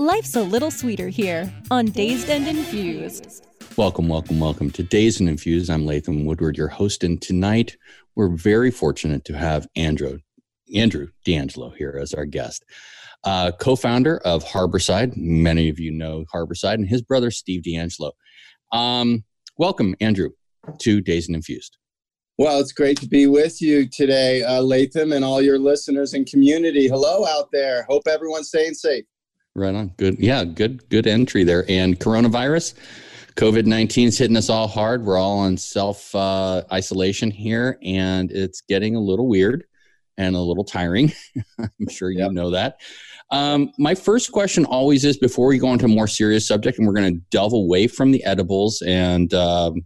Life's a little sweeter here on Dazed and Infused. Welcome, welcome, welcome to Dazed and Infused. I'm Latham Woodward, your host, and tonight we're very fortunate to have Andrew Andrew DeAngelo here as our guest, uh, co-founder of Harborside. Many of you know Harborside, and his brother Steve DeAngelo. Um, welcome, Andrew, to Dazed and Infused. Well, it's great to be with you today, uh, Latham, and all your listeners and community. Hello out there. Hope everyone's staying safe. Right on. Good. Yeah, good, good entry there. And coronavirus, COVID 19 is hitting us all hard. We're all on self uh, isolation here, and it's getting a little weird and a little tiring. I'm sure you yep. know that. Um, my first question always is before we go into a more serious subject, and we're going to delve away from the edibles and um,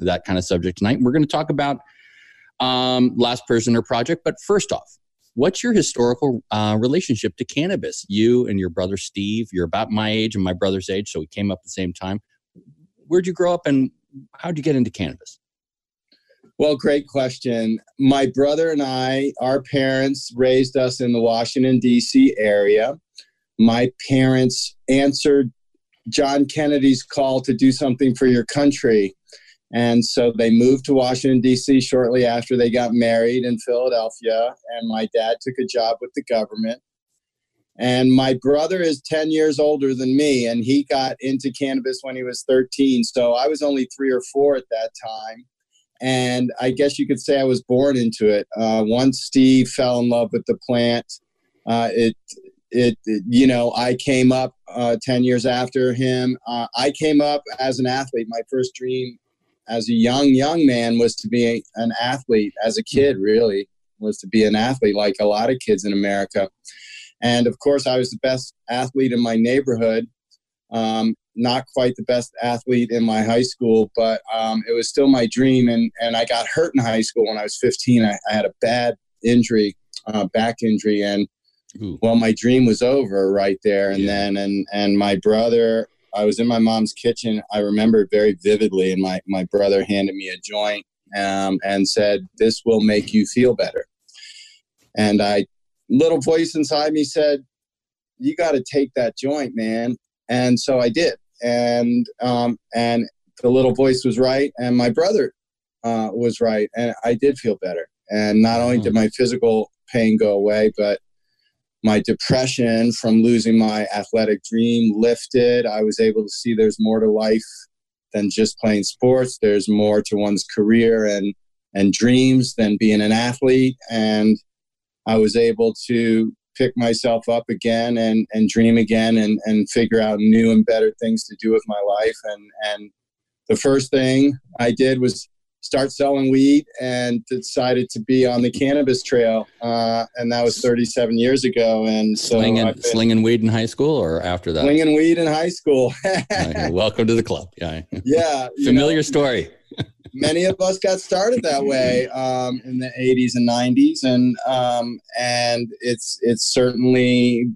that kind of subject tonight. We're going to talk about um, Last Prisoner Project. But first off, what's your historical uh, relationship to cannabis? You and your brother Steve, you're about my age and my brother's age, so we came up at the same time. Where'd you grow up and how'd you get into cannabis? Well, great question. My brother and I, our parents raised us in the Washington, D.C. area. My parents answered John Kennedy's call to do something for your country and so they moved to Washington, D.C. shortly after they got married in Philadelphia. And my dad took a job with the government. And my brother is 10 years older than me, and he got into cannabis when he was 13. So I was only three or four at that time. And I guess you could say I was born into it. Uh, once Steve fell in love with the plant, uh, it, it, it, you know, I came up uh, 10 years after him. Uh, I came up as an athlete. My first dream as a young young man was to be an athlete as a kid really was to be an athlete like a lot of kids in america and of course i was the best athlete in my neighborhood um, not quite the best athlete in my high school but um, it was still my dream and, and i got hurt in high school when i was 15 i, I had a bad injury uh, back injury and Ooh. well my dream was over right there and yeah. then and and my brother I was in my mom's kitchen. I remember very vividly, and my, my brother handed me a joint um, and said, This will make you feel better. And I, little voice inside me said, You got to take that joint, man. And so I did. And, um, and the little voice was right, and my brother uh, was right. And I did feel better. And not only did mm-hmm. my physical pain go away, but my depression from losing my athletic dream lifted. I was able to see there's more to life than just playing sports. There's more to one's career and and dreams than being an athlete. And I was able to pick myself up again and, and dream again and, and figure out new and better things to do with my life. And, and the first thing I did was start selling weed and decided to be on the cannabis trail. Uh, and that was 37 years ago. And so slinging, slinging weed in high school or after that? Slinging weed in high school. okay, welcome to the club. Yeah. Yeah. Familiar know, story. many of us got started that way um, in the 80s and 90s. And, um, and it's, it's certainly,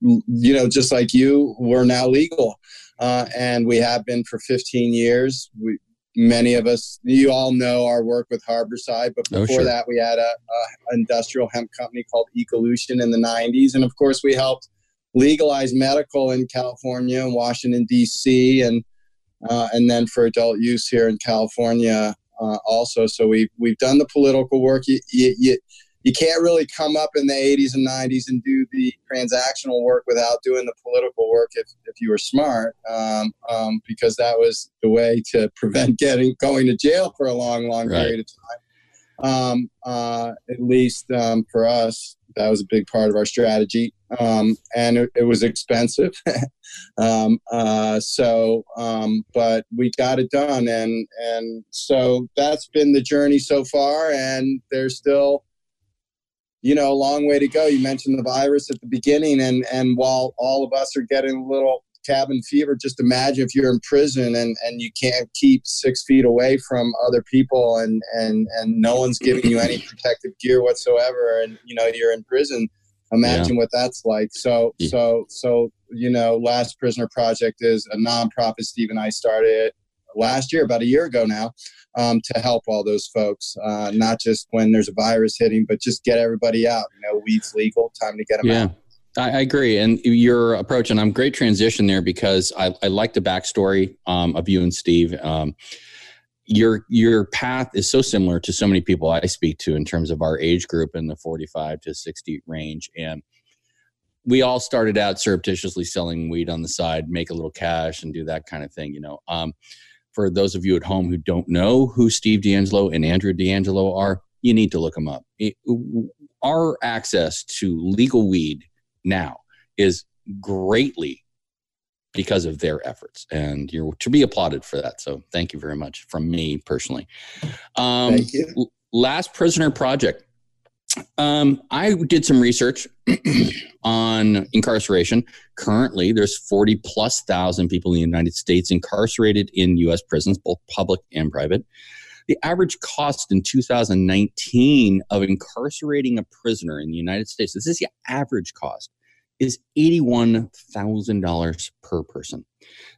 you know, just like you, we're now legal. Uh, and we have been for 15 years. We, many of us, you all know our work with Harborside, but oh, before oh, sure. that, we had a, a, industrial hemp company called Ecolution in the 90s. And of course, we helped legalize medical in California and Washington, D.C., and uh, and then for adult use here in California uh, also. So we've, we've done the political work. You, you, you, you can't really come up in the 80s and 90s and do the transactional work without doing the political work if, if you were smart um, um, because that was the way to prevent getting going to jail for a long long right. period of time um, uh, at least um, for us that was a big part of our strategy um, and it, it, was expensive um, uh, so but we got it done and and so that's been the journey so far and there's still you know, a long way to go. You mentioned the virus at the beginning, and and while all of us are getting a little cabin fever. Just imagine if you're in prison and, and you can't keep six feet away from other people and, and, and no one's giving you any protective gear whatsoever. And, you know, you're in prison. Imagine yeah. what that's like. So, yeah. so, so, you know, Last Prisoner Project is a nonprofit Steve and I started last year, about a year ago now, um, to help all those folks, uh, not just when there's a virus hitting, but just get everybody out. You know, weed's legal, time to get them yeah. out. I, I agree. And your approach, and I'm great transition there because I, I like the backstory um, of you and Steve. Um, your your path is so similar to so many people I speak to in terms of our age group in the 45 to 60 range. And we all started out surreptitiously selling weed on the side, make a little cash and do that kind of thing, you know. Um, for those of you at home who don't know who Steve DeAngelo and Andrew DeAngelo are, you need to look them up. It, our access to legal weed now is greatly because of their efforts and you're to be applauded for that so thank you very much from me personally um, thank you. last prisoner project um, i did some research on incarceration currently there's 40 plus thousand people in the united states incarcerated in us prisons both public and private the average cost in 2019 of incarcerating a prisoner in the United States, this is the average cost, is $81,000 per person.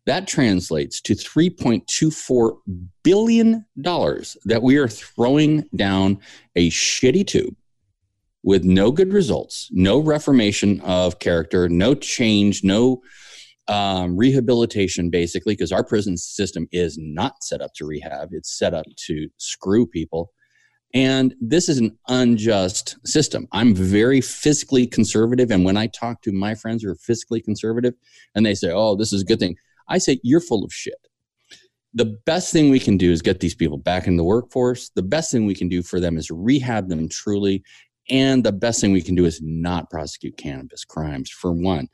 That translates to $3.24 billion that we are throwing down a shitty tube with no good results, no reformation of character, no change, no um, rehabilitation basically because our prison system is not set up to rehab. It's set up to screw people. And this is an unjust system. I'm very physically conservative and when i talk to my friends who are physically conservative and they say oh this is a good thing i say you're full of shit. The best thing we can do is get these people back in the workforce. The best thing we can do for them is rehab them truly and the best thing we can do is not prosecute cannabis crimes for one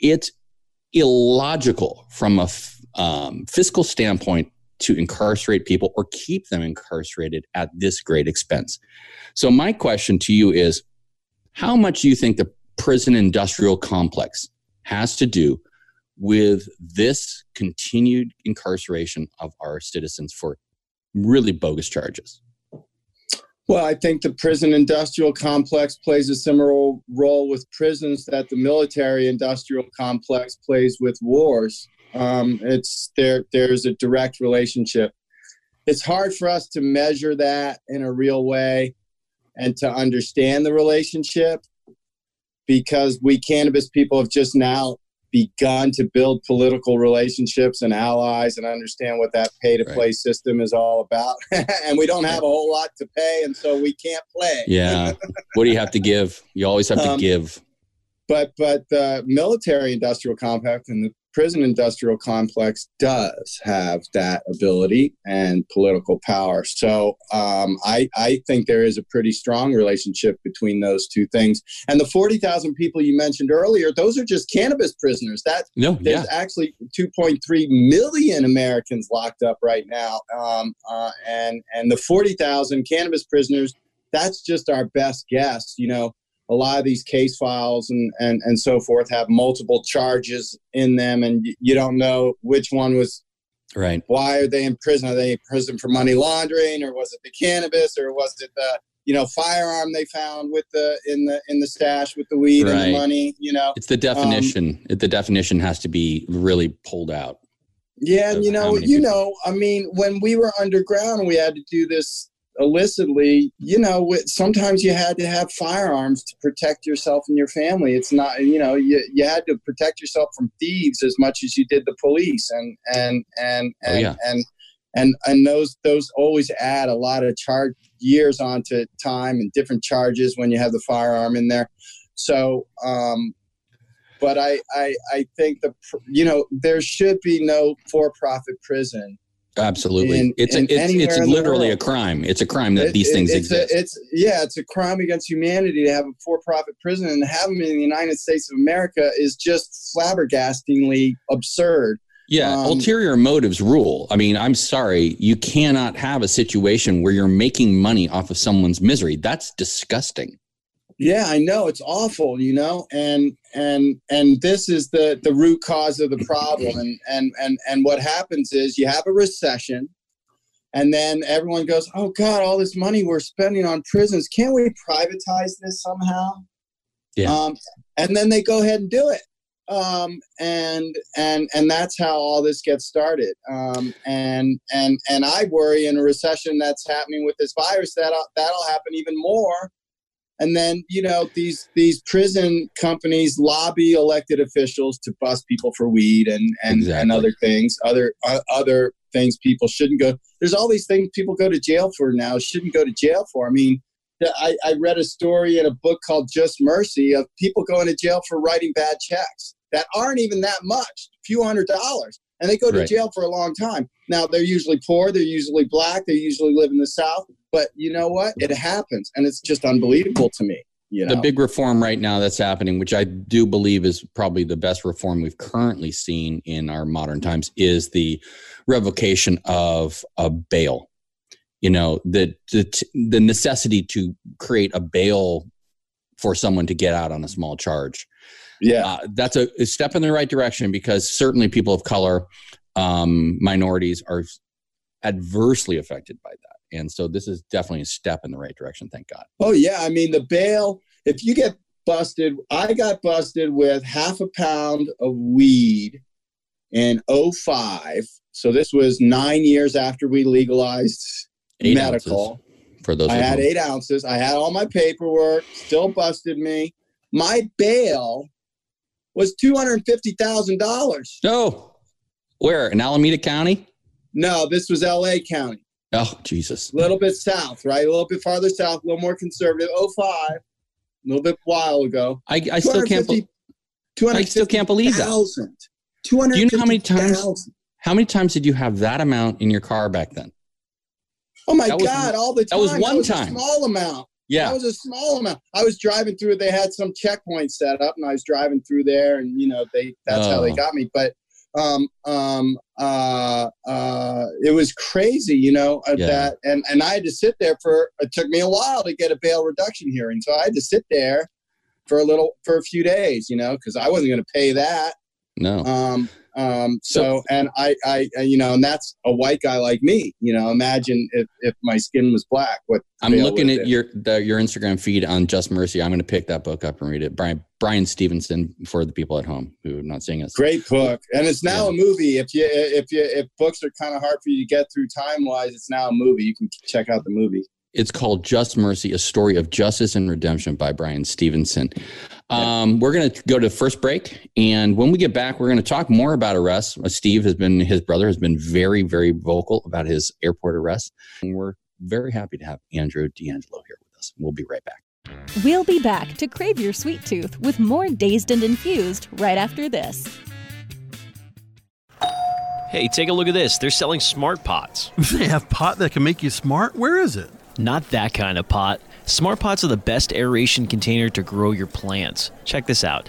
it's illogical from a um, fiscal standpoint to incarcerate people or keep them incarcerated at this great expense. So, my question to you is how much do you think the prison industrial complex has to do with this continued incarceration of our citizens for really bogus charges? Well, I think the prison industrial complex plays a similar role with prisons that the military industrial complex plays with wars. Um, it's there. There's a direct relationship. It's hard for us to measure that in a real way and to understand the relationship because we cannabis people have just now begun to build political relationships and allies and understand what that pay to play right. system is all about. and we don't have a whole lot to pay, and so we can't play. yeah. What do you have to give? You always have to um, give. But but the military industrial compact and the prison industrial complex does have that ability and political power. So um, I, I think there is a pretty strong relationship between those two things. And the 40,000 people you mentioned earlier, those are just cannabis prisoners. That no, there's yeah. actually 2.3 million Americans locked up right now. Um, uh, and, and the 40,000 cannabis prisoners, that's just our best guess. You know, a lot of these case files and, and, and so forth have multiple charges in them and you don't know which one was right why are they in prison are they in prison for money laundering or was it the cannabis or was it the you know firearm they found with the in the in the stash with the weed right. and the money you know it's the definition um, the definition has to be really pulled out yeah and you know you people. know i mean when we were underground we had to do this illicitly, you know, sometimes you had to have firearms to protect yourself and your family. It's not, you know, you, you had to protect yourself from thieves as much as you did the police, and and and and oh, yeah. and and and those those always add a lot of charge years onto time and different charges when you have the firearm in there. So, um, but I I I think the you know there should be no for-profit prison Absolutely, in, it's in a, it's, it's literally a crime. It's a crime that it, these things it's exist. A, it's yeah, it's a crime against humanity to have a for-profit prison and have them in the United States of America is just flabbergastingly absurd. Yeah, um, ulterior motives rule. I mean, I'm sorry, you cannot have a situation where you're making money off of someone's misery. That's disgusting. Yeah, I know it's awful, you know, and and and this is the the root cause of the problem. And and and and what happens is you have a recession, and then everyone goes, "Oh God, all this money we're spending on prisons, can't we privatize this somehow?" Yeah. Um, and then they go ahead and do it, um, and and and that's how all this gets started. Um, and and and I worry in a recession that's happening with this virus that that'll happen even more and then you know these these prison companies lobby elected officials to bust people for weed and and, Exactly. and other things other uh, other things people shouldn't go there's all these things people go to jail for now shouldn't go to jail for i mean I, I read a story in a book called just mercy of people going to jail for writing bad checks that aren't even that much a few hundred dollars and they go to Right. jail for a long time now they're usually poor they're usually black they usually live in the south but you know what? It happens, and it's just unbelievable to me. You know, the big reform right now that's happening, which I do believe is probably the best reform we've currently seen in our modern times, is the revocation of a bail. You know, the the, the necessity to create a bail for someone to get out on a small charge. yeah, Uh, that's a, a step in the right direction because certainly people of color, um, minorities are adversely affected by that. And so this is definitely a step in the right direction. Thank God. oh yeah. I mean, the bail. If you get busted, I got busted with half a pound of weed in 05. So this was nine years after we legalized Eight medical. ounces for those. I had home. eight ounces. I had all my paperwork. Still busted me. My bail was two hundred fifty thousand dollars. No. Where? In Alameda County? No, this was L.A. County. Oh, Jesus. a little bit south, right? A little bit farther south, a little more conservative. 05, a little bit while ago. I, I still can't. be- I still can't believe that. 250,000. Do you know how many times- 250,000. How many times did you have that amount in your car back then? Oh my That was- God, all the that time. was one a time. small amount. Yeah. That was a small amount. I was driving through, they had some checkpoint set up, and I was driving through there, and, you know, they that's how they Oh. got me. But um um uh uh it was crazy you know uh, Yeah. that and and i had to sit there for it took me a while to get a bail reduction hearing so i had to sit there for a little for a few days you know because i wasn't going to pay that No. um um so, and I, I you know and that's a white guy like me you know imagine if if my skin was black what I'm looking at been. your the, your Instagram feed on Just Mercy. I'm going to pick that book up and read it. Bryan Bryan Stevenson for the people at home who are not seeing us. great book and it's now Yeah. a movie if you if you if books are kind of hard for you to get through time wise it's now a movie you can check out the movie It's called Just Mercy: A Story of Justice and Redemption by Bryan Stevenson. Um, we're going to go to first break, and when we get back, we're going to talk more about arrests. Uh, Steve has been his brother has been very very vocal about his airport arrest, and we're very happy to have Andrew DeAngelo here with us. We'll be right back. We'll be back to crave your sweet tooth with more Dazed and Infused right after this. Hey, take a look at this. They're selling smart pots. They have pot that can make you smart? Where is it? Not that kind of pot. Smart pots are the best aeration container to grow your plants. Check this out.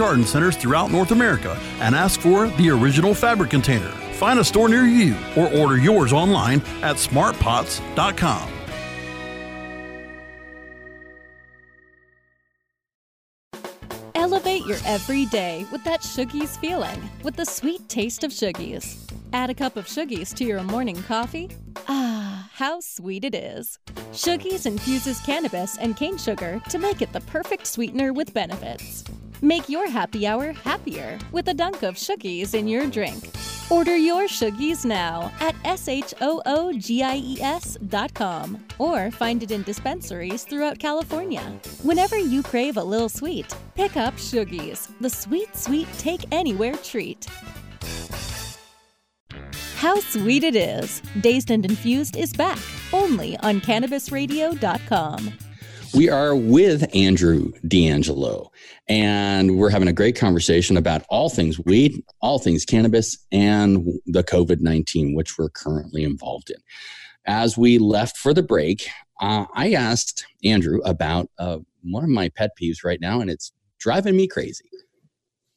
garden centers throughout North America and ask for the original fabric container. Find a store near you or order yours online at smartpots.com. Elevate your everyday with that Shoogies feeling with the sweet taste of Shoogies. Add a cup of Shoogies to your morning coffee. Ah, how sweet it is. Sugies infuses cannabis and cane sugar to make it the perfect sweetener with benefits. Make your happy hour happier with a dunk of Shoogies in your drink. Order your Shoogies now at S-H-O-O-G-I-E-S dot com or find it in dispensaries throughout California. Whenever you crave a little sweet, pick up Shoogies, the sweet, sweet take anywhere treat. How sweet it is! Dazed and Infused is back only on CannabisRadio.com. We are with Andrew DeAngelo, and we're having a great conversation about all things weed, all things cannabis, and the COVID 19, which we're currently involved in. As we left for the break, uh, I asked Andrew about uh, one of my pet peeves right now, and it's driving me crazy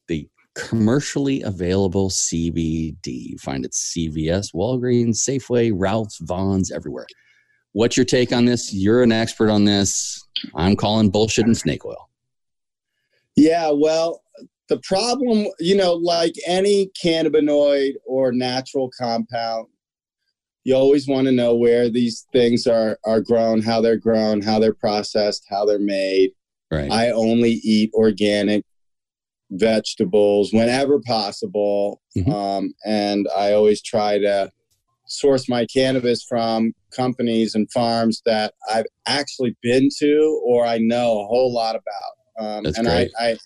the commercially available CBD. You find it CVS, Walgreens, Safeway, Ralph's, Vons, everywhere. What's your take on this? You're an expert on this. I'm calling bullshit and snake oil. Yeah, well, the problem, you know, like any cannabinoid or natural compound, you always want to know where these things are are grown, how they're grown, how they're processed, how they're made. Right. I only eat organic vegetables whenever possible, Mhm. um, and I always try to source my cannabis from companies and farms that I've actually been to or I know a whole lot about. Um, That's and great. I, I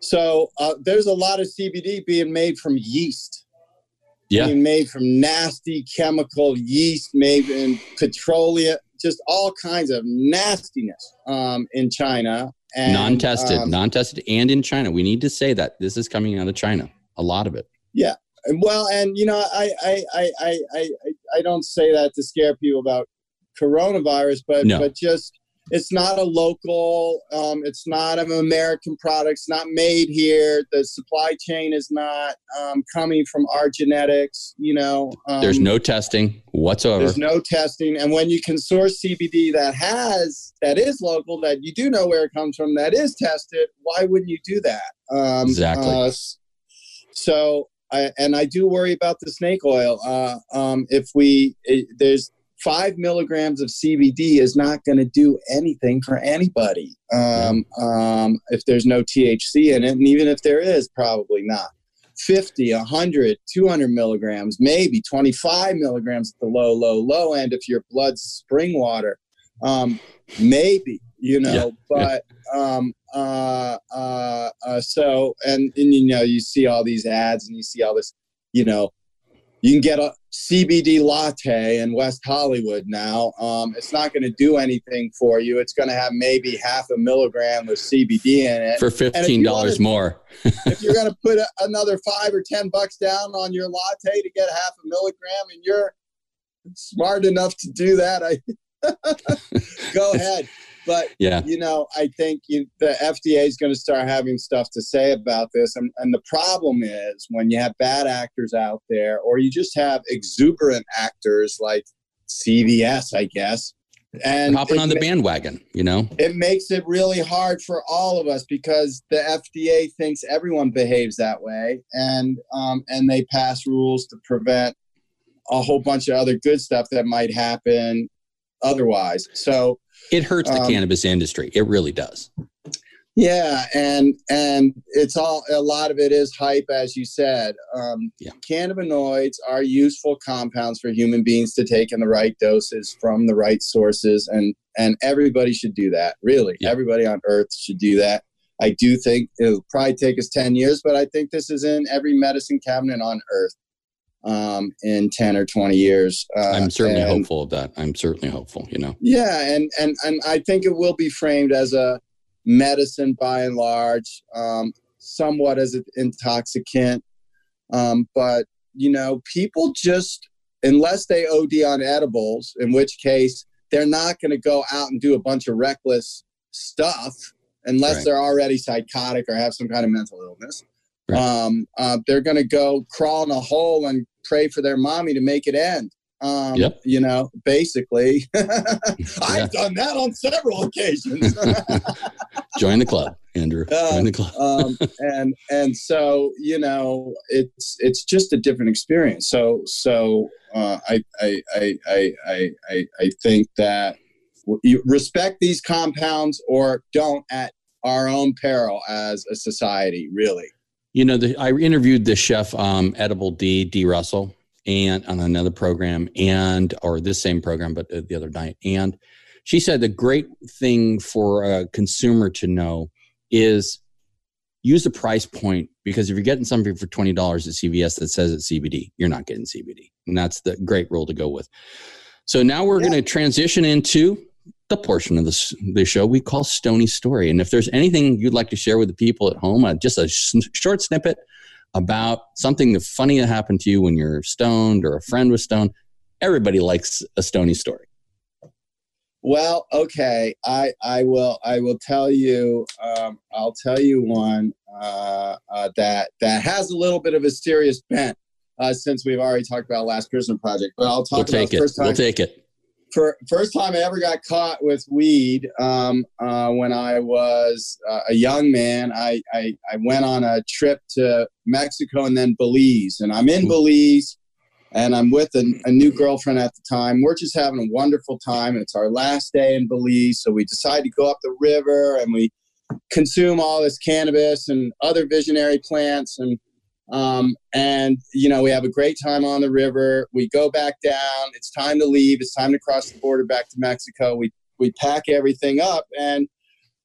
so uh, there's a lot of CBD being made from yeast yeah. being made from nasty chemical yeast made in petroleum, just all kinds of nastiness um, in China. And, non-tested, um, non-tested, and in China. We need to say that this is coming out of China. A lot of it. And well, and you know, I, I, I, I, I, I don't say that to scare people about coronavirus, but No. but just it's not a local, um, it's not an American product. It's not made here. The supply chain is not um, coming from our genetics. You know, um, There's no testing whatsoever. There's no testing, and when you can source CBD that has that is local, that you do know where it comes from, that is tested, why wouldn't you do that? Um, Exactly. uh, so, I, and I do worry about the snake oil. Uh, um, if we it, there's five milligrams of CBD is not going to do anything for anybody. Um, um, if there's no THC in it, and even if there is, probably not. 50, 100, 200 milligrams, maybe 25 milligrams at the low, low, low end if your blood's spring water. Um, maybe, you know, Yeah, but um, uh, uh, uh, so, and, and, you know, you see all these ads and you see all this, you know, you can get a CBD latte in West Hollywood now. Um, it's not going to do anything for you. It's going to have maybe half a milligram of CBD in it for fifteen dollars wanted- more. if you're going to put a, another five or ten bucks down on your latte to get half a milligram and you're smart enough to do that i go ahead but Yeah, you know i think you, the fda is going to start having stuff to say about this and, and the problem is when you have bad actors out there or you just have exuberant actors like cvs i guess and hopping on the ma- bandwagon. You know. it makes it really hard for all of us because the FDA thinks everyone behaves that way, and um, and they pass rules to prevent a whole bunch of other good stuff that might happen otherwise. So It hurts the Um, cannabis industry. It really does. yeah, and and it's all a lot of it is hype, as you said. Um, Yeah. Cannabinoids are useful compounds for human beings to take in the right doses from the right sources, and and everybody should do that. Really, Yeah. everybody on Earth should do that. I do think it'll probably take us ten years, but I think this is in every medicine cabinet on Earth um, in ten or twenty years. Uh, I'm certainly and- hopeful of that. I'm certainly hopeful. You know. yeah, and and and I think it will be framed as a medicine by and large, um, somewhat as an intoxicant. Um, but you know, people just unless they OD on edibles, in which case they're not going to go out and do a bunch of reckless stuff unless Right. they're already psychotic or have some kind of mental illness. Right. Um, uh, they're going to go crawl in a hole and pray for their mommy to make it end. Um, Yep. You know, basically. I've done that on several occasions. Join the club, Andrew. Uh, Join the club. um, and and so you know, it's it's just a different experience. So so uh, I, I, I I I I I think that you respect these compounds or don't at our own peril as a society. Really. You know, the, I interviewed the chef, um, Edible D, D Russell, and on another program, and or this same program, but uh, the other night, and she said the great thing for a consumer to know is use a price point because if you're getting something for twenty dollars at CVS that says it's CBD, you're not getting CBD, and that's the great rule to go with. So now we're Yeah. going to transition into the portion of the, the show we call Stony Story. And if there's anything you'd like to share with the people at home, uh, just a sh- short snippet about something that funny that happened to you when you're stoned or a friend was stoned, everybody likes a Stony story. Well, okay, I I will I will tell you um, I'll tell you one uh, uh, that that has a little bit of a serious bent uh, since we've already talked about Last Prisoner Project, but I'll talk we'll about it. first time. We'll take it. For first time I ever got caught with weed um, uh, when I was uh, a young man. I, I I went on a trip to Mexico and then Belize, and I'm in Belize and I'm with a, a, new girlfriend at the time. We're just having a wonderful time. and It's our last day in Belize, so we decide to go up the river and we consume all this cannabis and other visionary plants and um, and you know we have a great time on the river. We go back down. It's time to leave. It's time to cross the border back to Mexico. We we pack everything up and.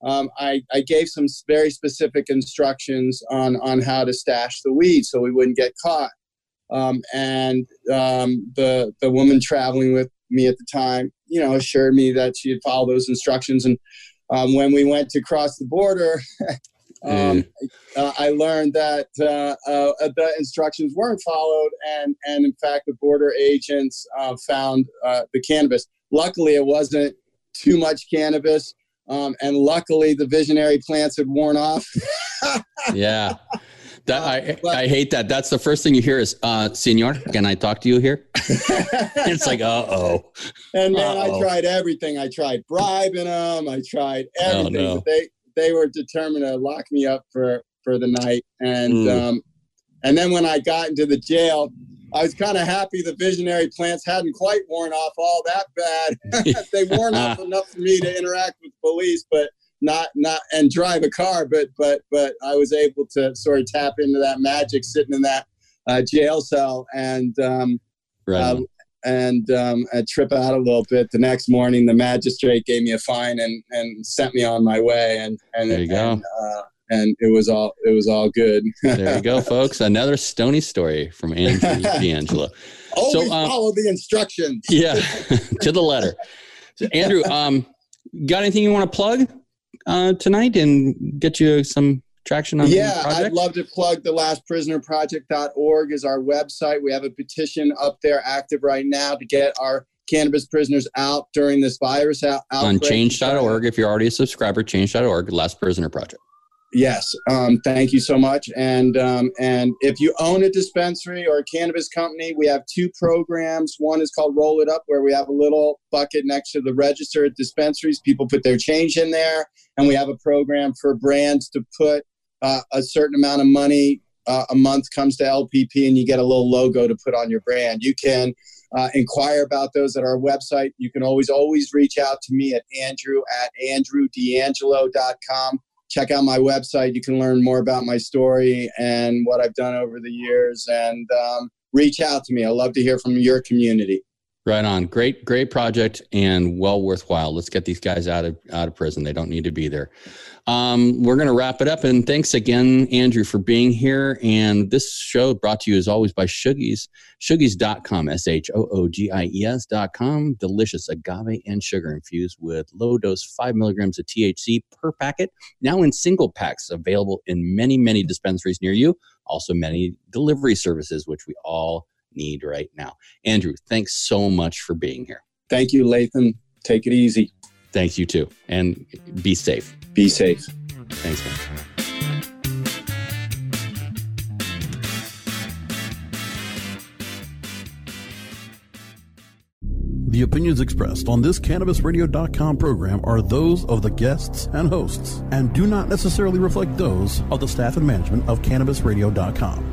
Um, I, I gave some very specific instructions on, on how to stash the weed so we wouldn't get caught. Um, and um, the the woman traveling with me at the time, you know, assured me that she had followed those instructions. And um, when we went to cross the border, mm. uh, I learned that uh, uh, the instructions weren't followed, and and in fact, the border agents uh, found uh, the cannabis. Luckily, it wasn't too much cannabis. Um, and luckily, the visionary plants had worn off. yeah. That I but, I hate that. That's the first thing you hear is, uh, "Senor, can I talk to you here?" it's like, uh oh. And Uh-oh. I tried everything. I tried bribing them. I tried oh, everything. Oh, no. They they were determined to lock me up for for the night. And mm. um, and then when I got into the jail, I was kind of happy the visionary plants hadn't quite worn off all that bad. they worn off enough for me to interact with police, but not not and drive a car, but but but I was able to sort of tap into that magic sitting in that uh, jail cell and um, right. uh, and um, I trip out a little bit. The next morning, the magistrate gave me a fine and and sent me on my way. And and there you and, go. Uh, and it was all it was all good. there you go, folks. Another stony story from Andrew DeAngelo. Always so, um, follow the instructions. yeah, to the letter. So, Andrew, um, got anything you want to plug? uh, tonight and get you some traction on yeah i'd love to plug the lastprisonerproject.org is our website we have a petition up there active right now to get our cannabis prisoners out during this virus out on change.org if you're already a subscriber change.org last prisoner project Yes, um, thank you so much. And um, and if you own a dispensary or a cannabis company, we have two programs. One is called Roll It Up, where we have a little bucket next to the register at dispensaries. People put their change in there, and we have a program for brands to put uh, a certain amount of money uh, a month comes to LPP, and you get a little logo to put on your brand. You can uh, inquire about those at our website. You can always always reach out to me at Andrew at andrewdangelo.com check out my website. You can learn more about my story and what I've done over the years and um, reach out to me. I love to hear from your community. Right on. Great, great project and well worthwhile. Let's get these guys out of out of prison. They don't need to be there. Um, we're going to wrap it up. And thanks again, Andrew, for being here. And this show brought to you as always by shoogies.com, S H O O G I E S.com. Delicious agave and sugar infused with low dose five milligrams of THC per packet. Now in single packs, available in many, many dispensaries near you. Also, many delivery services, which we all need right now. Andrew, thanks so much for being here. Thank you, Latham. Take it easy. Thanks, you too. And be safe. Be safe. Thanks, man. The opinions expressed on this CannabisRadio.com program are those of the guests and hosts and do not necessarily reflect those of the staff and management of CannabisRadio.com.